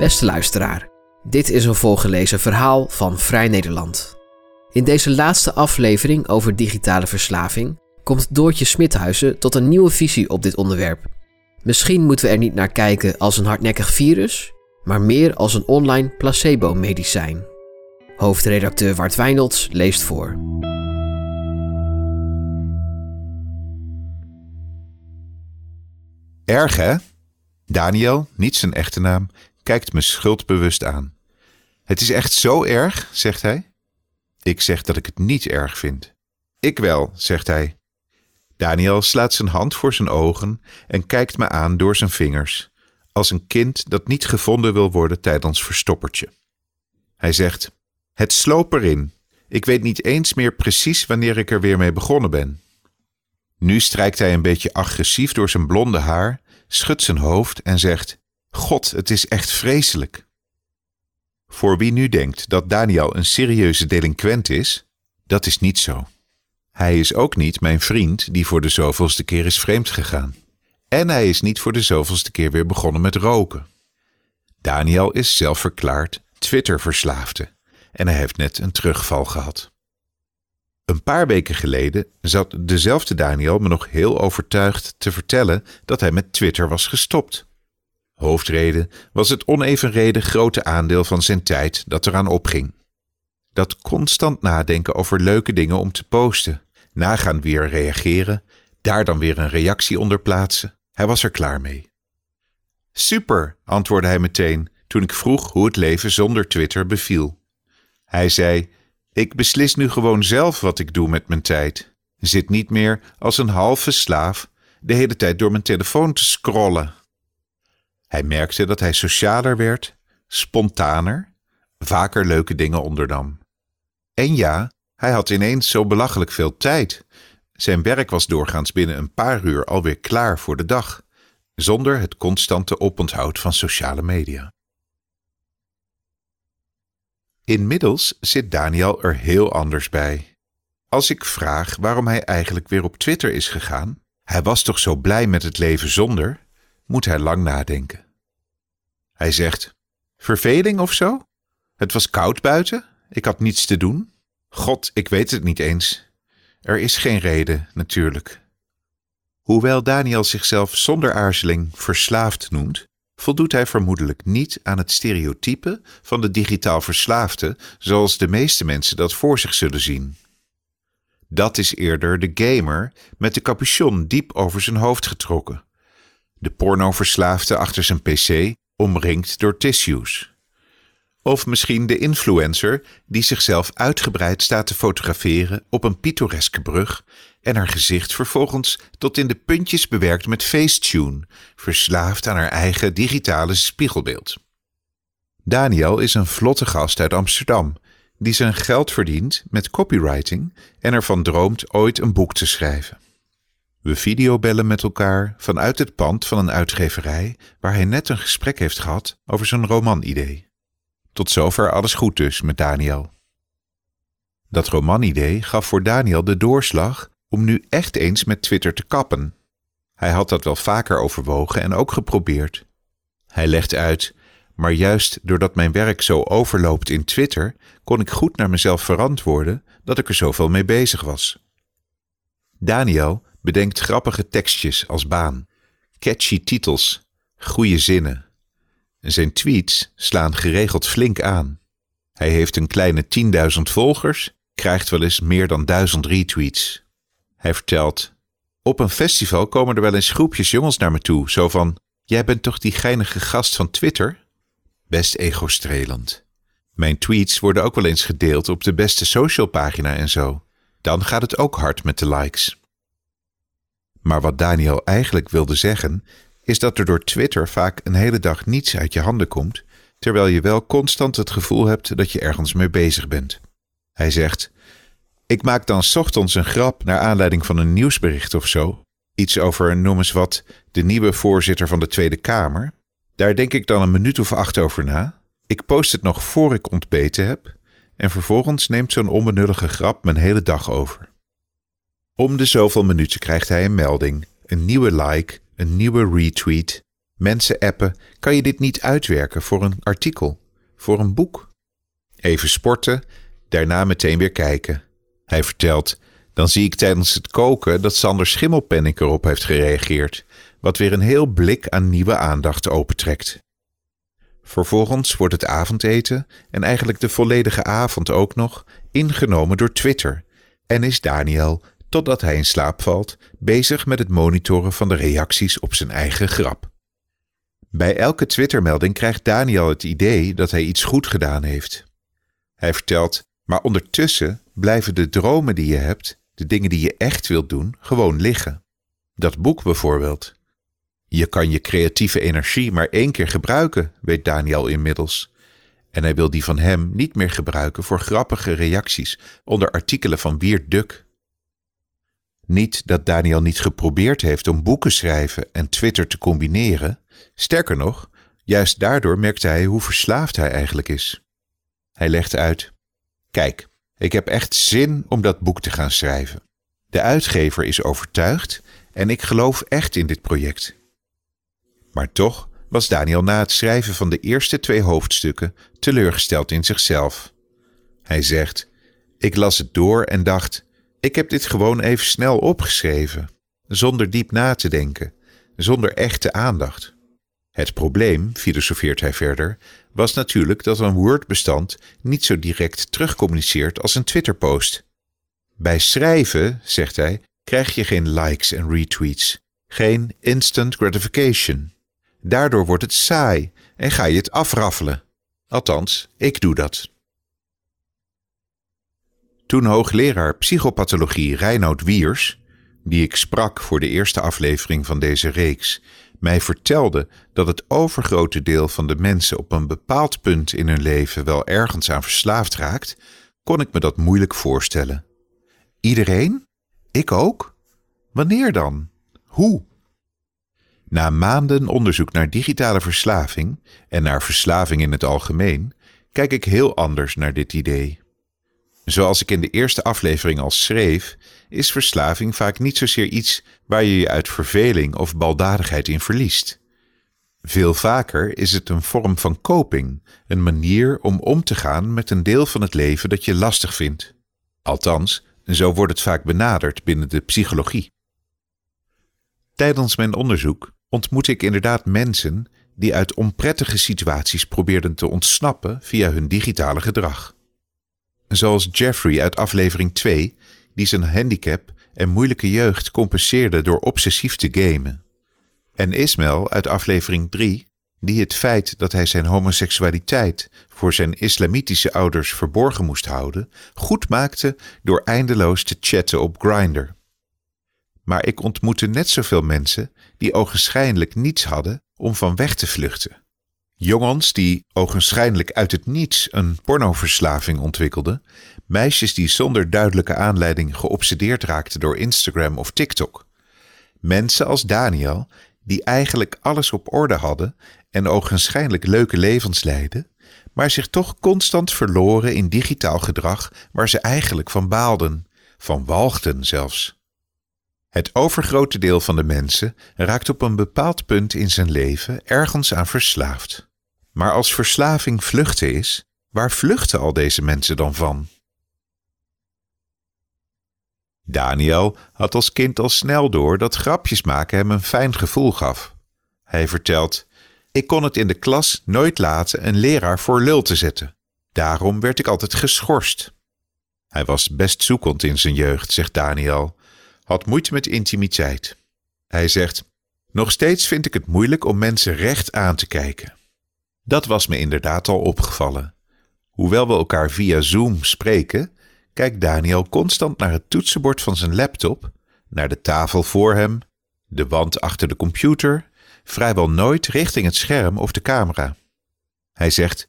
Beste luisteraar, dit is een volgelezen verhaal van Vrij Nederland. In deze laatste aflevering over digitale verslaving komt Doortje Smithuizen tot een nieuwe visie op dit onderwerp. Misschien moeten we er niet naar kijken als een hardnekkig virus, maar meer als een online placebo-medicijn. Hoofdredacteur Wart Wijnolds leest voor. Erg hè? Daniel, niet zijn echte naam, kijkt me schuldbewust aan. Het is echt zo erg, zegt hij. Ik zeg dat ik het niet erg vind. Ik wel, zegt hij. Daniel slaat zijn hand voor zijn ogen en kijkt me aan door zijn vingers, als een kind dat niet gevonden wil worden tijdens verstoppertje. Hij zegt: Het sloop erin. Ik weet niet eens meer precies wanneer ik er weer mee begonnen ben. Nu strijkt hij een beetje agressief door zijn blonde haar, schudt zijn hoofd en zegt: God, het is echt vreselijk. Voor wie nu denkt dat Daniel een serieuze delinquent is, dat is niet zo. Hij is ook niet mijn vriend die voor de zoveelste keer is vreemd gegaan. En hij is niet voor de zoveelste keer weer begonnen met roken. Daniel is zelfverklaard Twitter-verslaafde en hij heeft net een terugval gehad. Een paar weken geleden zat dezelfde Daniel me nog heel overtuigd te vertellen dat hij met Twitter was gestopt. Hoofdreden was het onevenredig grote aandeel van zijn tijd dat eraan opging. Dat constant nadenken over leuke dingen om te posten, nagaan weer reageren, daar dan weer een reactie onder plaatsen. Hij was er klaar mee. Super, antwoordde hij meteen toen ik vroeg hoe het leven zonder Twitter beviel. Hij zei: Ik beslis nu gewoon zelf wat ik doe met mijn tijd. Zit niet meer als een halve slaaf de hele tijd door mijn telefoon te scrollen. Hij merkte dat hij socialer werd, spontaner, vaker leuke dingen ondernam. En ja, hij had ineens zo belachelijk veel tijd. Zijn werk was doorgaans binnen een paar uur alweer klaar voor de dag, zonder het constante oponthoud van sociale media. Inmiddels zit Daniel er heel anders bij. Als ik vraag waarom hij eigenlijk weer op Twitter is gegaan, hij was toch zo blij met het leven zonder, moet hij lang nadenken. Hij zegt: Verveling of zo? Het was koud buiten, ik had niets te doen. God, ik weet het niet eens. Er is geen reden, natuurlijk. Hoewel Daniel zichzelf zonder aarzeling verslaafd noemt, voldoet hij vermoedelijk niet aan het stereotype van de digitaal verslaafde zoals de meeste mensen dat voor zich zullen zien. Dat is eerder de gamer met de capuchon diep over zijn hoofd getrokken, de pornoverslaafde achter zijn pc omringd door tissues. Of misschien de influencer die zichzelf uitgebreid staat te fotograferen op een pittoreske brug en haar gezicht vervolgens tot in de puntjes bewerkt met Facetune, verslaafd aan haar eigen digitale spiegelbeeld. Daniel is een vlotte gast uit Amsterdam die zijn geld verdient met copywriting en ervan droomt ooit een boek te schrijven. We videobellen met elkaar vanuit het pand van een uitgeverij waar hij net een gesprek heeft gehad over zijn romanidee. Tot zover alles goed dus met Daniel. Dat romanidee gaf voor Daniel de doorslag om nu echt eens met Twitter te kappen. Hij had dat wel vaker overwogen en ook geprobeerd. Hij legt uit, maar juist doordat mijn werk zo overloopt in Twitter, kon ik goed naar mezelf verantwoorden dat ik er zoveel mee bezig was. Daniel bedenkt grappige tekstjes als baan, catchy titels, goede zinnen. Zijn tweets slaan geregeld flink aan. Hij heeft een kleine 10.000 volgers, krijgt wel eens meer dan 1000 retweets. Hij vertelt: Op een festival komen er wel eens groepjes jongens naar me toe, zo van: Jij bent toch die geinige gast van Twitter? Best ego-strelend. Mijn tweets worden ook wel eens gedeeld op de beste socialpagina en zo. Dan gaat het ook hard met de likes. Maar wat Daniel eigenlijk wilde zeggen, is dat er door Twitter vaak een hele dag niets uit je handen komt, terwijl je wel constant het gevoel hebt dat je ergens mee bezig bent. Hij zegt: Ik maak dan ochtends een grap naar aanleiding van een nieuwsbericht of zo, iets over, noem eens wat, de nieuwe voorzitter van de Tweede Kamer. Daar denk ik dan een minuut of acht over na. Ik post het nog voor ik ontbeten heb, en vervolgens neemt zo'n onbenullige grap mijn hele dag over. Om de zoveel minuten krijgt hij een melding, een nieuwe like, een nieuwe retweet. Mensen appen, kan je dit niet uitwerken voor een artikel, voor een boek? Even sporten, daarna meteen weer kijken. Hij vertelt, dan zie ik tijdens het koken dat Sander Schimmelpennik erop heeft gereageerd, wat weer een heel blik aan nieuwe aandacht opentrekt. Vervolgens wordt het avondeten en eigenlijk de volledige avond ook nog ingenomen door Twitter en is Daniel, totdat hij in slaap valt, bezig met het monitoren van de reacties op zijn eigen grap. Bij elke Twittermelding krijgt Daniel het idee dat hij iets goed gedaan heeft. Hij vertelt, maar ondertussen blijven de dromen die je hebt, de dingen die je echt wilt doen, gewoon liggen. Dat boek bijvoorbeeld. Je kan je creatieve energie maar één keer gebruiken, weet Daniel inmiddels. En hij wil die van hem niet meer gebruiken voor grappige reacties onder artikelen van Wiert Duk. Niet dat Daniel niet geprobeerd heeft om boeken schrijven en Twitter te combineren. Sterker nog, juist daardoor merkte hij hoe verslaafd hij eigenlijk is. Hij legt uit: Kijk, ik heb echt zin om dat boek te gaan schrijven. De uitgever is overtuigd en ik geloof echt in dit project. Maar toch was Daniel na het schrijven van de eerste twee hoofdstukken teleurgesteld in zichzelf. Hij zegt: Ik las het door en dacht: Ik heb dit gewoon even snel opgeschreven, zonder diep na te denken, zonder echte aandacht. Het probleem, filosofeert hij verder, was natuurlijk dat een Word-bestand niet zo direct terugcommuniceert als een Twitter-post. Bij schrijven, zegt hij, krijg je geen likes en retweets, geen instant gratification. Daardoor wordt het saai en ga je het afraffelen. Althans, ik doe dat. Toen hoogleraar psychopathologie Reinoud Wiers, die ik sprak voor de eerste aflevering van deze reeks, mij vertelde dat het overgrote deel van de mensen op een bepaald punt in hun leven wel ergens aan verslaafd raakt, kon ik me dat moeilijk voorstellen. Iedereen? Ik ook? Wanneer dan? Hoe? Na maanden onderzoek naar digitale verslaving en naar verslaving in het algemeen, kijk ik heel anders naar dit idee. Zoals ik in de eerste aflevering al schreef, is verslaving vaak niet zozeer iets waar je je uit verveling of baldadigheid in verliest. Veel vaker is het een vorm van coping, een manier om om te gaan met een deel van het leven dat je lastig vindt. Althans, zo wordt het vaak benaderd binnen de psychologie. Tijdens mijn onderzoek ontmoette ik inderdaad mensen die uit onprettige situaties probeerden te ontsnappen via hun digitale gedrag. Zoals Jeffrey uit aflevering 2, die zijn handicap en moeilijke jeugd compenseerde door obsessief te gamen. En Ismail uit aflevering 3, die het feit dat hij zijn homoseksualiteit voor zijn islamitische ouders verborgen moest houden, goed maakte door eindeloos te chatten op Grindr. Maar ik ontmoette net zoveel mensen die ogenschijnlijk niets hadden om van weg te vluchten. Jongens die ogenschijnlijk uit het niets een pornoverslaving ontwikkelden, meisjes die zonder duidelijke aanleiding geobsedeerd raakten door Instagram of TikTok. Mensen als Daniel, die eigenlijk alles op orde hadden en ogenschijnlijk leuke levens leidden, maar zich toch constant verloren in digitaal gedrag waar ze eigenlijk van baalden, van walgden zelfs. Het overgrote deel van de mensen raakt op een bepaald punt in zijn leven ergens aan verslaafd. Maar als verslaving vluchten is, waar vluchten al deze mensen dan van? Daniel had als kind al snel door dat grapjes maken hem een fijn gevoel gaf. Hij vertelt: Ik kon het in de klas nooit laten een leraar voor lul te zetten. Daarom werd ik altijd geschorst. Hij was best zoekend in zijn jeugd, zegt Daniel, had moeite met intimiteit. Hij zegt: Nog steeds vind ik het moeilijk om mensen recht aan te kijken. Dat was me inderdaad al opgevallen. Hoewel we elkaar via Zoom spreken, kijkt Daniel constant naar het toetsenbord van zijn laptop, naar de tafel voor hem, de wand achter de computer, vrijwel nooit richting het scherm of de camera. Hij zegt: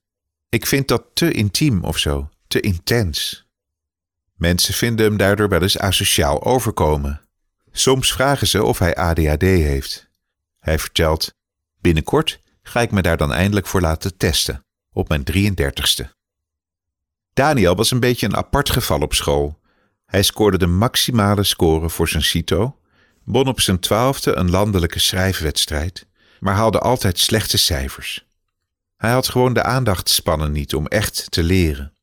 Ik vind dat te intiem of zo, te intens. Mensen vinden hem daardoor wel eens asociaal overkomen. Soms vragen ze of hij ADHD heeft. Hij vertelt: Binnenkort ga ik me daar dan eindelijk voor laten testen, op mijn 33ste. Daniel was een beetje een apart geval op school. Hij scoorde de maximale score voor zijn CITO, won op zijn twaalfde een landelijke schrijfwedstrijd, maar haalde altijd slechte cijfers. Hij had gewoon de aandachtspannen niet om echt te leren.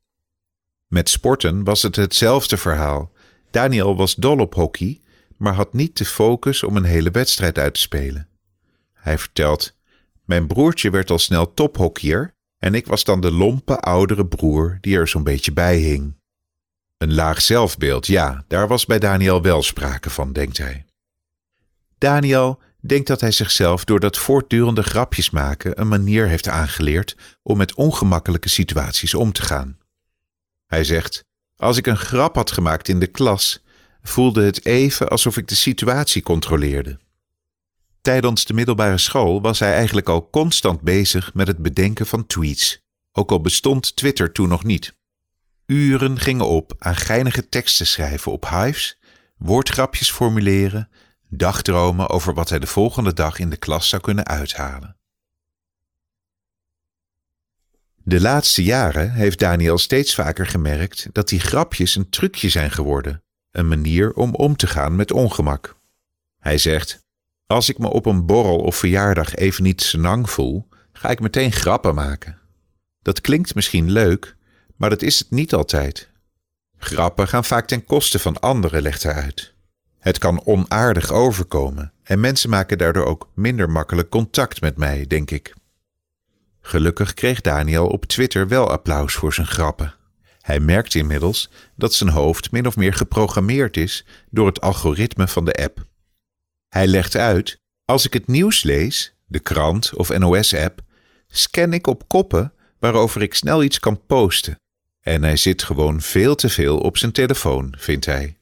Met sporten was het hetzelfde verhaal. Daniel was dol op hockey, maar had niet de focus om een hele wedstrijd uit te spelen. Hij vertelt: Mijn broertje werd al snel tophockeyer en ik was dan de lompe oudere broer die er zo'n beetje bij hing. Een laag zelfbeeld, ja, daar was bij Daniel wel sprake van, denkt hij. Daniel denkt dat hij zichzelf door dat voortdurende grapjes maken een manier heeft aangeleerd om met ongemakkelijke situaties om te gaan. Hij zegt: Als ik een grap had gemaakt in de klas, voelde het even alsof ik de situatie controleerde. Tijdens de middelbare school was hij eigenlijk al constant bezig met het bedenken van tweets, ook al bestond Twitter toen nog niet. Uren gingen op aan geinige teksten schrijven op Hives, woordgrapjes formuleren, dagdromen over wat hij de volgende dag in de klas zou kunnen uithalen. De laatste jaren heeft Daniel steeds vaker gemerkt dat die grapjes een trucje zijn geworden, een manier om om te gaan met ongemak. Hij zegt: Als ik me op een borrel of verjaardag even niet senang voel, ga ik meteen grappen maken. Dat klinkt misschien leuk, maar dat is het niet altijd. Grappen gaan vaak ten koste van anderen, legt hij uit. Het kan onaardig overkomen en mensen maken daardoor ook minder makkelijk contact met mij, denk ik. Gelukkig kreeg Daniel op Twitter wel applaus voor zijn grappen. Hij merkt inmiddels dat zijn hoofd min of meer geprogrammeerd is door het algoritme van de app. Hij legt uit: als ik het nieuws lees, de krant of NOS-app, scan ik op koppen waarover ik snel iets kan posten. En hij zit gewoon veel te veel op zijn telefoon, vindt hij.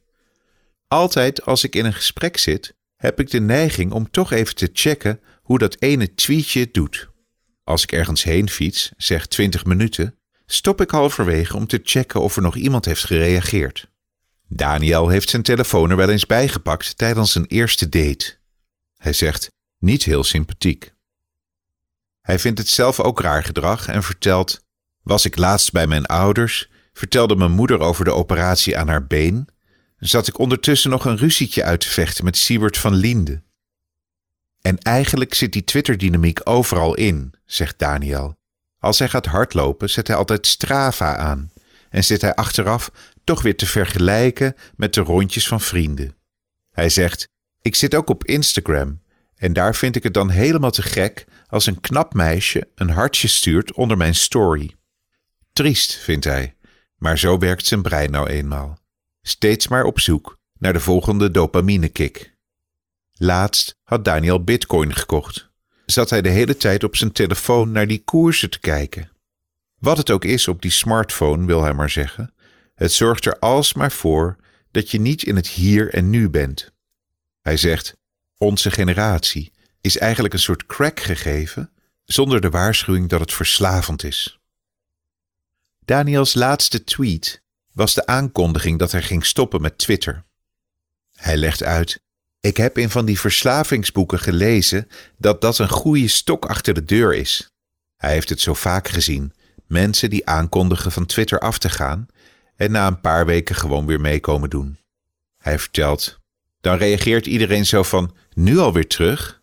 Altijd als ik in een gesprek zit, heb ik de neiging om toch even te checken hoe dat ene tweetje doet. Als ik ergens heen fiets, zeg 20 minuten, stop ik halverwege om te checken of er nog iemand heeft gereageerd. Daniel heeft zijn telefoon er wel eens bijgepakt tijdens een eerste date. Hij zegt niet heel sympathiek. Hij vindt het zelf ook raar gedrag en vertelt: Was ik laatst bij mijn ouders, vertelde mijn moeder over de operatie aan haar been, zat ik ondertussen nog een ruzietje uit te vechten met Siebert van Linde. En eigenlijk zit die Twitter-dynamiek overal in, zegt Daniel. Als hij gaat hardlopen, zet hij altijd Strava aan en zit hij achteraf toch weer te vergelijken met de rondjes van vrienden. Hij zegt: Ik zit ook op Instagram en daar vind ik het dan helemaal te gek als een knap meisje een hartje stuurt onder mijn story. Triest, vindt hij, maar zo werkt zijn brein nou eenmaal. Steeds maar op zoek naar de volgende dopamine-kick. Laatst had Daniel bitcoin gekocht. Zat hij de hele tijd op zijn telefoon naar die koersen te kijken. Wat het ook is op die smartphone, wil hij maar zeggen, het zorgt er alsmaar voor dat je niet in het hier en nu bent. Hij zegt: Onze generatie is eigenlijk een soort crack gegeven zonder de waarschuwing dat het verslavend is. Daniels laatste tweet was de aankondiging dat hij ging stoppen met Twitter. Hij legt uit: Ik heb in van die verslavingsboeken gelezen dat dat een goede stok achter de deur is. Hij heeft het zo vaak gezien: mensen die aankondigen van Twitter af te gaan en na een paar weken gewoon weer meekomen doen. Hij vertelt: Dan reageert iedereen zo van: Nu alweer terug?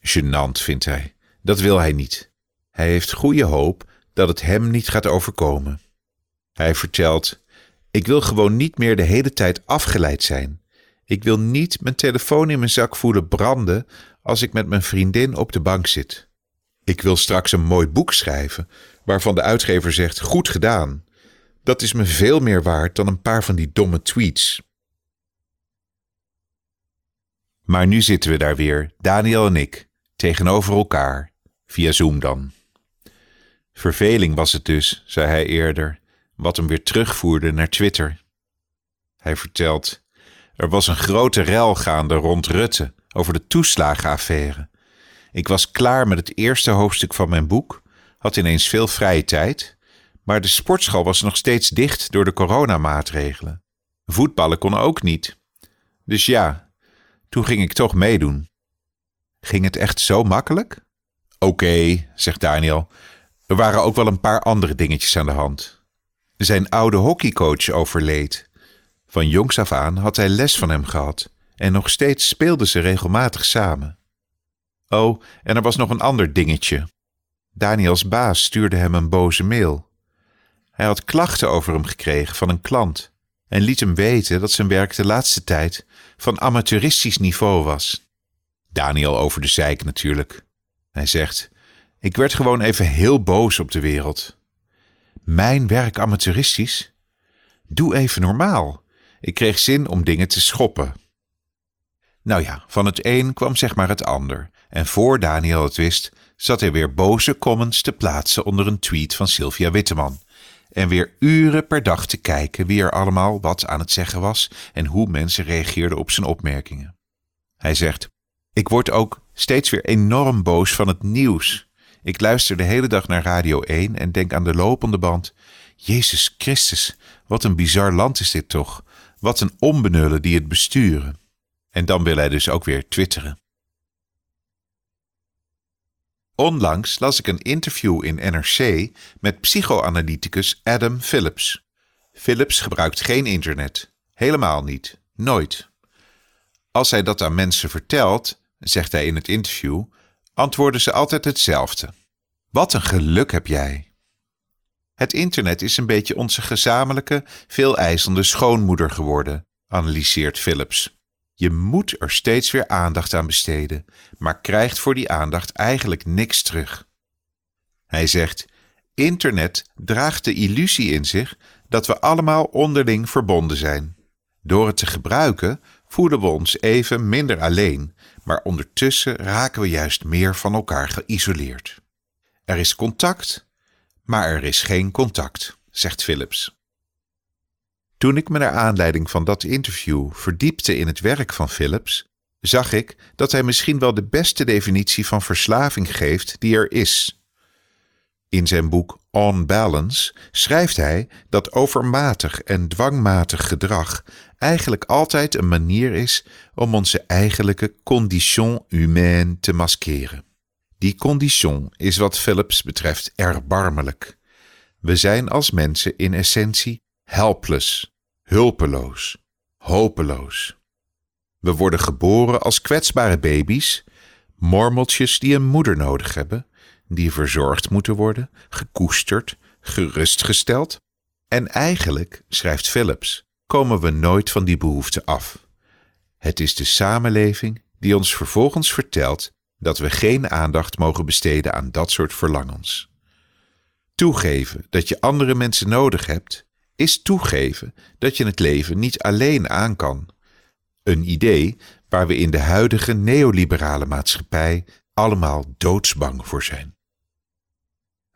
Genant vindt hij. Dat wil hij niet. Hij heeft goede hoop dat het hem niet gaat overkomen. Hij vertelt: Ik wil gewoon niet meer de hele tijd afgeleid zijn. Ik wil niet mijn telefoon in mijn zak voelen branden als ik met mijn vriendin op de bank zit. Ik wil straks een mooi boek schrijven waarvan de uitgever zegt: Goed gedaan. Dat is me veel meer waard dan een paar van die domme tweets. Maar nu zitten we daar weer, Daniel en ik, tegenover elkaar, via Zoom dan. Verveling was het dus, zei hij eerder, wat hem weer terugvoerde naar Twitter. Hij vertelt: Er was een grote rel gaande rond Rutte over de toeslagenaffaire. Ik was klaar met het eerste hoofdstuk van mijn boek, had ineens veel vrije tijd, maar de sportschool was nog steeds dicht door de coronamaatregelen. Voetballen kon ook niet. Dus ja, toen ging ik toch meedoen. Ging het echt zo makkelijk? Oké, zegt Daniel. Er waren ook wel een paar andere dingetjes aan de hand. Zijn oude hockeycoach overleed. Van jongs af aan had hij les van hem gehad en nog steeds speelden ze regelmatig samen. Oh, en er was nog een ander dingetje. Daniels baas stuurde hem een boze mail. Hij had klachten over hem gekregen van een klant en liet hem weten dat zijn werk de laatste tijd van amateuristisch niveau was. Daniel over de zeik natuurlijk. Hij zegt: Ik werd gewoon even heel boos op de wereld. Mijn werk amateuristisch? Doe even normaal. Ik kreeg zin om dingen te schoppen. Nou ja, van het een kwam zeg maar het ander. En voor Daniel het wist, zat hij weer boze comments te plaatsen onder een tweet van Sylvia Witteman. En weer uren per dag te kijken wie er allemaal wat aan het zeggen was en hoe mensen reageerden op zijn opmerkingen. Hij zegt: Ik word ook steeds weer enorm boos van het nieuws. Ik luister de hele dag naar Radio 1 en denk aan de lopende band: Jezus Christus, wat een bizar land is dit toch? Wat een onbenullen die het besturen. En dan wil hij dus ook weer twitteren. Onlangs las ik een interview in NRC met psychoanalyticus Adam Phillips. Phillips gebruikt geen internet. Helemaal niet. Nooit. Als hij dat aan mensen vertelt, zegt hij in het interview, antwoorden ze altijd hetzelfde. Wat een geluk heb jij. Het internet is een beetje onze gezamenlijke, veel eisende schoonmoeder geworden, analyseert Phillips. Je moet er steeds weer aandacht aan besteden, maar krijgt voor die aandacht eigenlijk niks terug. Hij zegt: Internet draagt de illusie in zich dat we allemaal onderling verbonden zijn. Door het te gebruiken voelen we ons even minder alleen, maar ondertussen raken we juist meer van elkaar geïsoleerd. Er is contact, maar er is geen contact, zegt Philips. Toen ik me naar aanleiding van dat interview verdiepte in het werk van Philips, zag ik dat hij misschien wel de beste definitie van verslaving geeft die er is. In zijn boek On Balance schrijft hij dat overmatig en dwangmatig gedrag eigenlijk altijd een manier is om onze eigenlijke condition humaine te maskeren. Die condition is wat Philips betreft erbarmelijk. We zijn als mensen in essentie helpless, hulpeloos, hopeloos. We worden geboren als kwetsbare baby's, mormeltjes die een moeder nodig hebben, die verzorgd moeten worden, gekoesterd, gerustgesteld. En eigenlijk, schrijft Philips, komen we nooit van die behoefte af. Het is de samenleving die ons vervolgens vertelt dat we geen aandacht mogen besteden aan dat soort verlangens. Toegeven dat je andere mensen nodig hebt, is toegeven dat je het leven niet alleen aan kan. Een idee waar we in de huidige neoliberale maatschappij allemaal doodsbang voor zijn.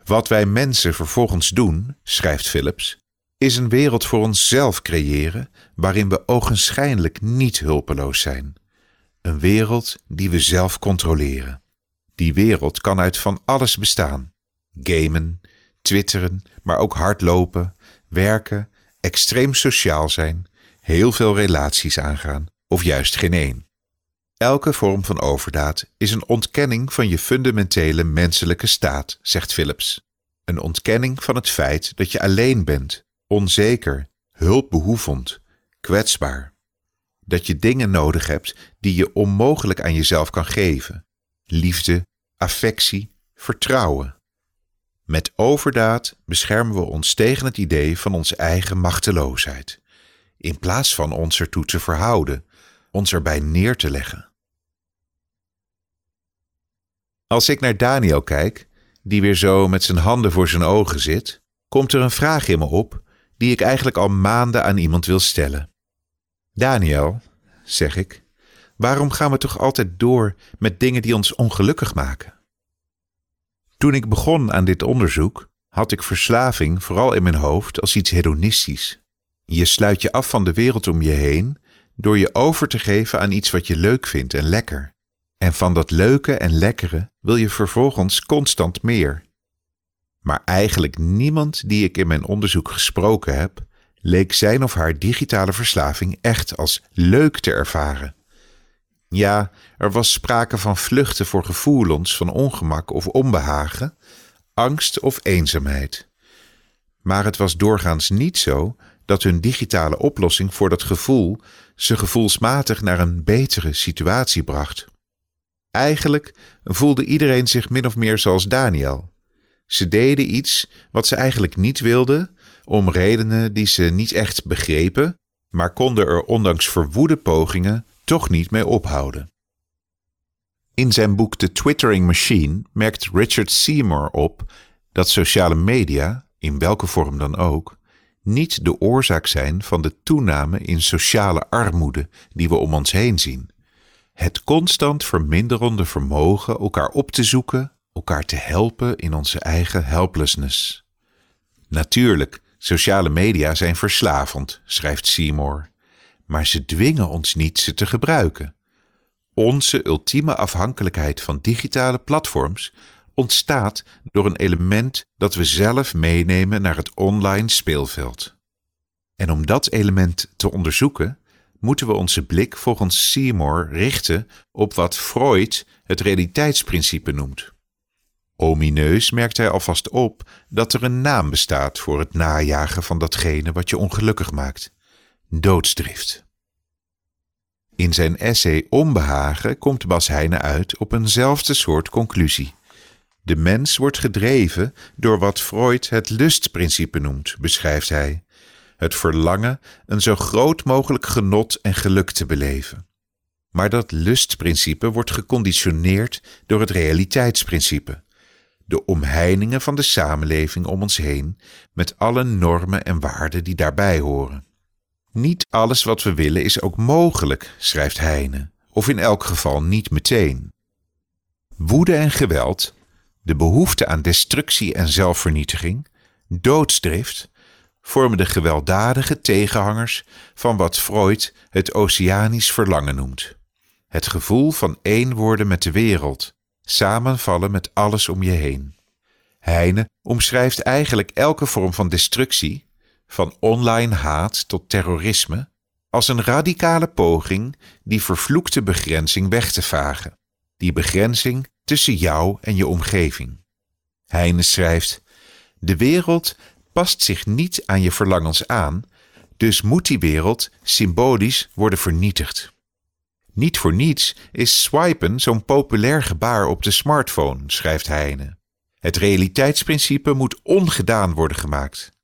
Wat wij mensen vervolgens doen, schrijft Philips, is een wereld voor onszelf creëren waarin we ogenschijnlijk niet hulpeloos zijn. Een wereld die we zelf controleren. Die wereld kan uit van alles bestaan: gamen, twitteren, maar ook hardlopen, werken, extreem sociaal zijn, heel veel relaties aangaan of juist geen één. Elke vorm van overdaad is een ontkenning van je fundamentele menselijke staat, zegt Philips. Een ontkenning van het feit dat je alleen bent, onzeker, hulpbehoevend, kwetsbaar. Dat je dingen nodig hebt die je onmogelijk aan jezelf kan geven: liefde, affectie, vertrouwen. Met overdaad beschermen we ons tegen het idee van onze eigen machteloosheid, in plaats van ons ertoe te verhouden, ons erbij neer te leggen. Als ik naar Daniel kijk, die weer zo met zijn handen voor zijn ogen zit, komt er een vraag in me op die ik eigenlijk al maanden aan iemand wil stellen. Daniel, zeg ik, waarom gaan we toch altijd door met dingen die ons ongelukkig maken? Toen ik begon aan dit onderzoek, had ik verslaving vooral in mijn hoofd als iets hedonistisch. Je sluit je af van de wereld om je heen door je over te geven aan iets wat je leuk vindt en lekker. En van dat leuke en lekkere wil je vervolgens constant meer. Maar eigenlijk niemand die ik in mijn onderzoek gesproken heb, leek zijn of haar digitale verslaving echt als leuk te ervaren. Ja, er was sprake van vluchten voor gevoelens van ongemak of onbehagen, angst of eenzaamheid. Maar het was doorgaans niet zo dat hun digitale oplossing voor dat gevoel ze gevoelsmatig naar een betere situatie bracht. Eigenlijk voelde iedereen zich min of meer zoals Daniel. Ze deden iets wat ze eigenlijk niet wilden, om redenen die ze niet echt begrepen, maar konden er ondanks verwoede pogingen toch niet mee ophouden. In zijn boek The Twittering Machine merkt Richard Seymour op dat sociale media, in welke vorm dan ook, niet de oorzaak zijn van de toename in sociale armoede die we om ons heen zien. Het constant verminderende vermogen elkaar op te zoeken, elkaar te helpen in onze eigen helplessness. Natuurlijk, sociale media zijn verslavend, schrijft Seymour, maar ze dwingen ons niet ze te gebruiken. Onze ultieme afhankelijkheid van digitale platforms ontstaat door een element dat we zelf meenemen naar het online speelveld. En om dat element te onderzoeken, moeten we onze blik volgens Seymour richten op wat Freud het realiteitsprincipe noemt. Omineus merkt hij alvast op dat er een naam bestaat voor het najagen van datgene wat je ongelukkig maakt: doodsdrift. In zijn essay Onbehagen komt Bas Heijnen uit op eenzelfde soort conclusie. De mens wordt gedreven door wat Freud het lustprincipe noemt, beschrijft hij. Het verlangen een zo groot mogelijk genot en geluk te beleven. Maar dat lustprincipe wordt geconditioneerd door het realiteitsprincipe. De omheiningen van de samenleving om ons heen, met alle normen en waarden die daarbij horen. Niet alles wat we willen is ook mogelijk, schrijft Heine, of in elk geval niet meteen. Woede en geweld de behoefte aan destructie en zelfvernietiging, doodsdrift, vormen de gewelddadige tegenhangers van wat Freud het oceanisch verlangen noemt. Het gevoel van één worden met de wereld, samenvallen met alles om je heen. Heine omschrijft eigenlijk elke vorm van destructie, van online haat tot terrorisme, als een radicale poging die vervloekte begrenzing weg te vagen. Die begrenzing tussen jou en je omgeving. Heine schrijft: De wereld past zich niet aan je verlangens aan, dus moet die wereld symbolisch worden vernietigd. Niet voor niets is swipen zo'n populair gebaar op de smartphone, schrijft Heine. Het realiteitsprincipe moet ongedaan worden gemaakt.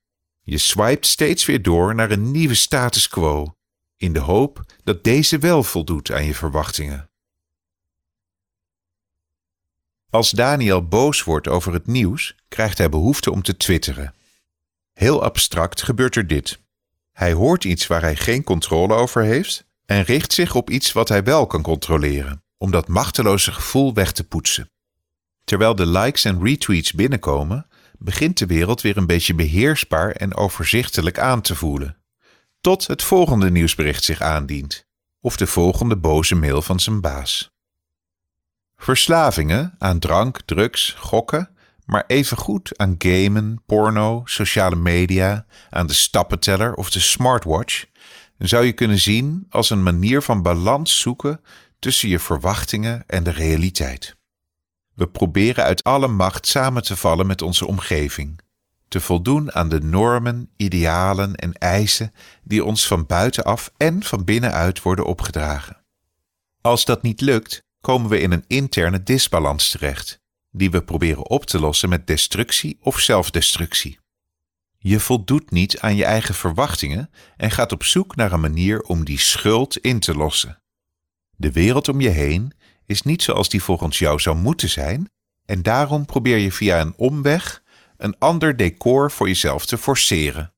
Je swipet steeds weer door naar een nieuwe status quo, in de hoop dat deze wel voldoet aan je verwachtingen. Als Daniel boos wordt over het nieuws, krijgt hij behoefte om te twitteren. Heel abstract gebeurt er dit. Hij hoort iets waar hij geen controle over heeft en richt zich op iets wat hij wel kan controleren, om dat machteloze gevoel weg te poetsen. Terwijl de likes en retweets binnenkomen, begint de wereld weer een beetje beheersbaar en overzichtelijk aan te voelen. Tot het volgende nieuwsbericht zich aandient, of de volgende boze mail van zijn baas. Verslavingen aan drank, drugs, gokken, maar evengoed aan gamen, porno, sociale media, aan de stappenteller of de smartwatch, zou je kunnen zien als een manier van balans zoeken tussen je verwachtingen en de realiteit. We proberen uit alle macht samen te vallen met onze omgeving, te voldoen aan de normen, idealen en eisen die ons van buitenaf en van binnenuit worden opgedragen. Als dat niet lukt, komen we in een interne disbalans terecht, die we proberen op te lossen met destructie of zelfdestructie. Je voldoet niet aan je eigen verwachtingen en gaat op zoek naar een manier om die schuld in te lossen. De wereld om je heen is niet zoals die volgens jou zou moeten zijn, en daarom probeer je via een omweg een ander decor voor jezelf te forceren.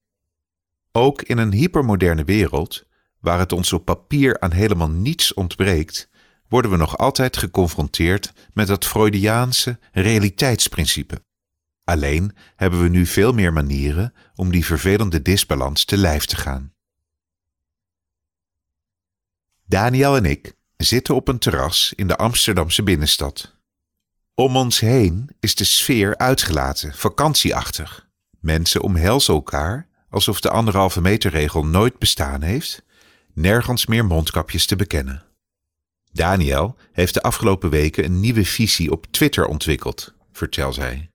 Ook in een hypermoderne wereld, waar het ons op papier aan helemaal niets ontbreekt, worden we nog altijd geconfronteerd met dat Freudiaanse realiteitsprincipe. Alleen hebben we nu veel meer manieren om die vervelende disbalans te lijf te gaan. Daniel en ik zitten op een terras in de Amsterdamse binnenstad. Om ons heen is de sfeer uitgelaten, vakantieachtig. Mensen omhelzen elkaar alsof de anderhalve meter regel nooit bestaan heeft, nergens meer mondkapjes te bekennen. Daniel heeft de afgelopen weken een nieuwe visie op Twitter ontwikkeld, vertelt hij.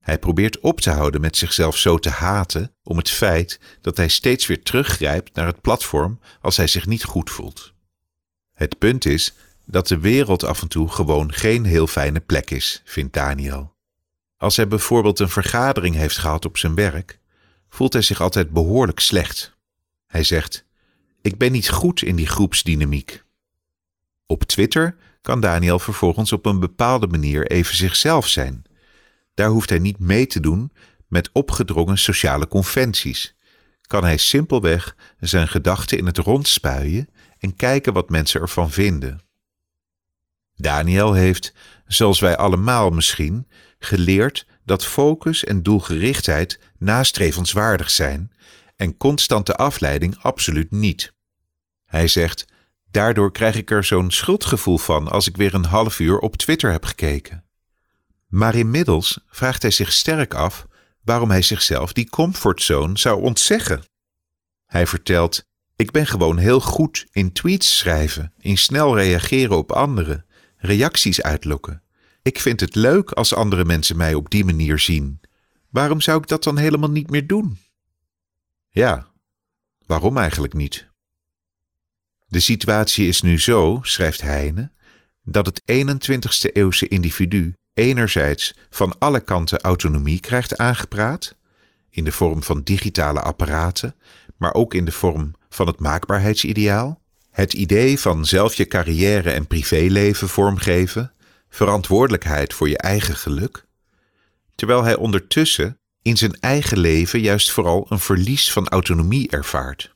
Hij probeert op te houden met zichzelf zo te haten om het feit dat hij steeds weer teruggrijpt naar het platform als hij zich niet goed voelt. Het punt is dat de wereld af en toe gewoon geen heel fijne plek is, vindt Daniel. Als hij bijvoorbeeld een vergadering heeft gehad op zijn werk, voelt hij zich altijd behoorlijk slecht. Hij zegt: Ik ben niet goed in die groepsdynamiek. Op Twitter kan Daniel vervolgens op een bepaalde manier even zichzelf zijn. Daar hoeft hij niet mee te doen met opgedrongen sociale conventies. Kan hij simpelweg zijn gedachten in het rond spuien en kijken wat mensen ervan vinden. Daniel heeft, zoals wij allemaal misschien, geleerd dat focus en doelgerichtheid nastrevenswaardig zijn en constante afleiding absoluut niet. Hij zegt: Daardoor krijg ik er zo'n schuldgevoel van als ik weer een half uur op Twitter heb gekeken. Maar inmiddels vraagt hij zich sterk af waarom hij zichzelf die comfortzone zou ontzeggen. Hij vertelt: Ik ben gewoon heel goed in tweets schrijven, in snel reageren op anderen, reacties uitlokken. Ik vind het leuk als andere mensen mij op die manier zien. Waarom zou ik dat dan helemaal niet meer doen? Ja, waarom eigenlijk niet? De situatie is nu zo, schrijft Heine, dat het 21ste eeuwse individu enerzijds van alle kanten autonomie krijgt aangepraat, in de vorm van digitale apparaten, maar ook in de vorm van het maakbaarheidsideaal, het idee van zelf je carrière en privéleven vormgeven, verantwoordelijkheid voor je eigen geluk, terwijl hij ondertussen in zijn eigen leven juist vooral een verlies van autonomie ervaart.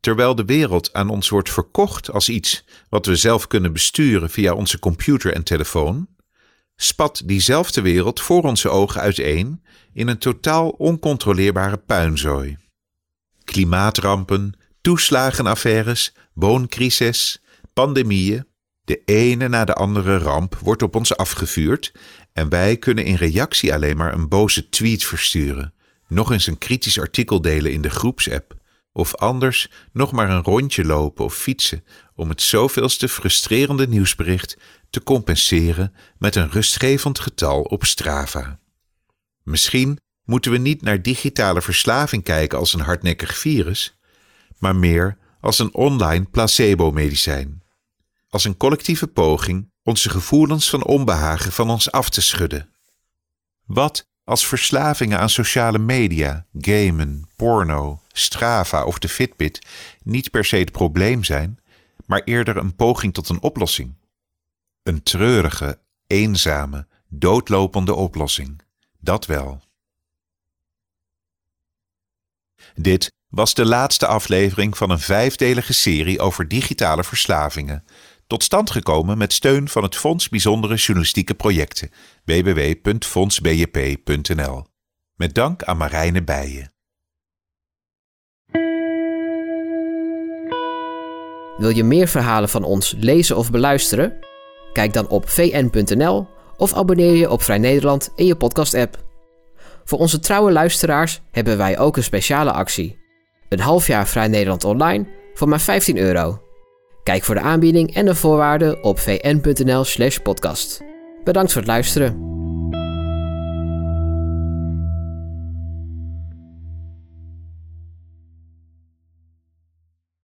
Terwijl de wereld aan ons wordt verkocht als iets wat we zelf kunnen besturen via onze computer en telefoon, spat diezelfde wereld voor onze ogen uiteen in een totaal oncontroleerbare puinzooi. Klimaatrampen, toeslagenaffaires, wooncrisis, pandemieën, de ene na de andere ramp wordt op ons afgevuurd en wij kunnen in reactie alleen maar een boze tweet versturen, nog eens een kritisch artikel delen in de groepsapp of anders nog maar een rondje lopen of fietsen om het zoveelste frustrerende nieuwsbericht te compenseren met een rustgevend getal op Strava. Misschien moeten we niet naar digitale verslaving kijken als een hardnekkig virus, maar meer als een online placebo-medicijn. Als een collectieve poging onze gevoelens van onbehagen van ons af te schudden. Wat als verslavingen aan sociale media, gamen, porno, Strava of de Fitbit niet per se het probleem zijn, maar eerder een poging tot een oplossing? Een treurige, eenzame, doodlopende oplossing. Dat wel. Dit was de laatste aflevering van een vijfdelige serie over digitale verslavingen, tot stand gekomen met steun van het Fonds Bijzondere Journalistieke Projecten, www.fondsbjp.nl. Met dank aan Marijne Bijen. Wil je meer verhalen van ons lezen of beluisteren? Kijk dan op vn.nl of abonneer je op Vrij Nederland in je podcast-app. Voor onze trouwe luisteraars hebben wij ook een speciale actie. Een half jaar Vrij Nederland online voor maar 15 euro. Kijk voor de aanbieding en de voorwaarden op vn.nl/podcast. Bedankt voor het luisteren.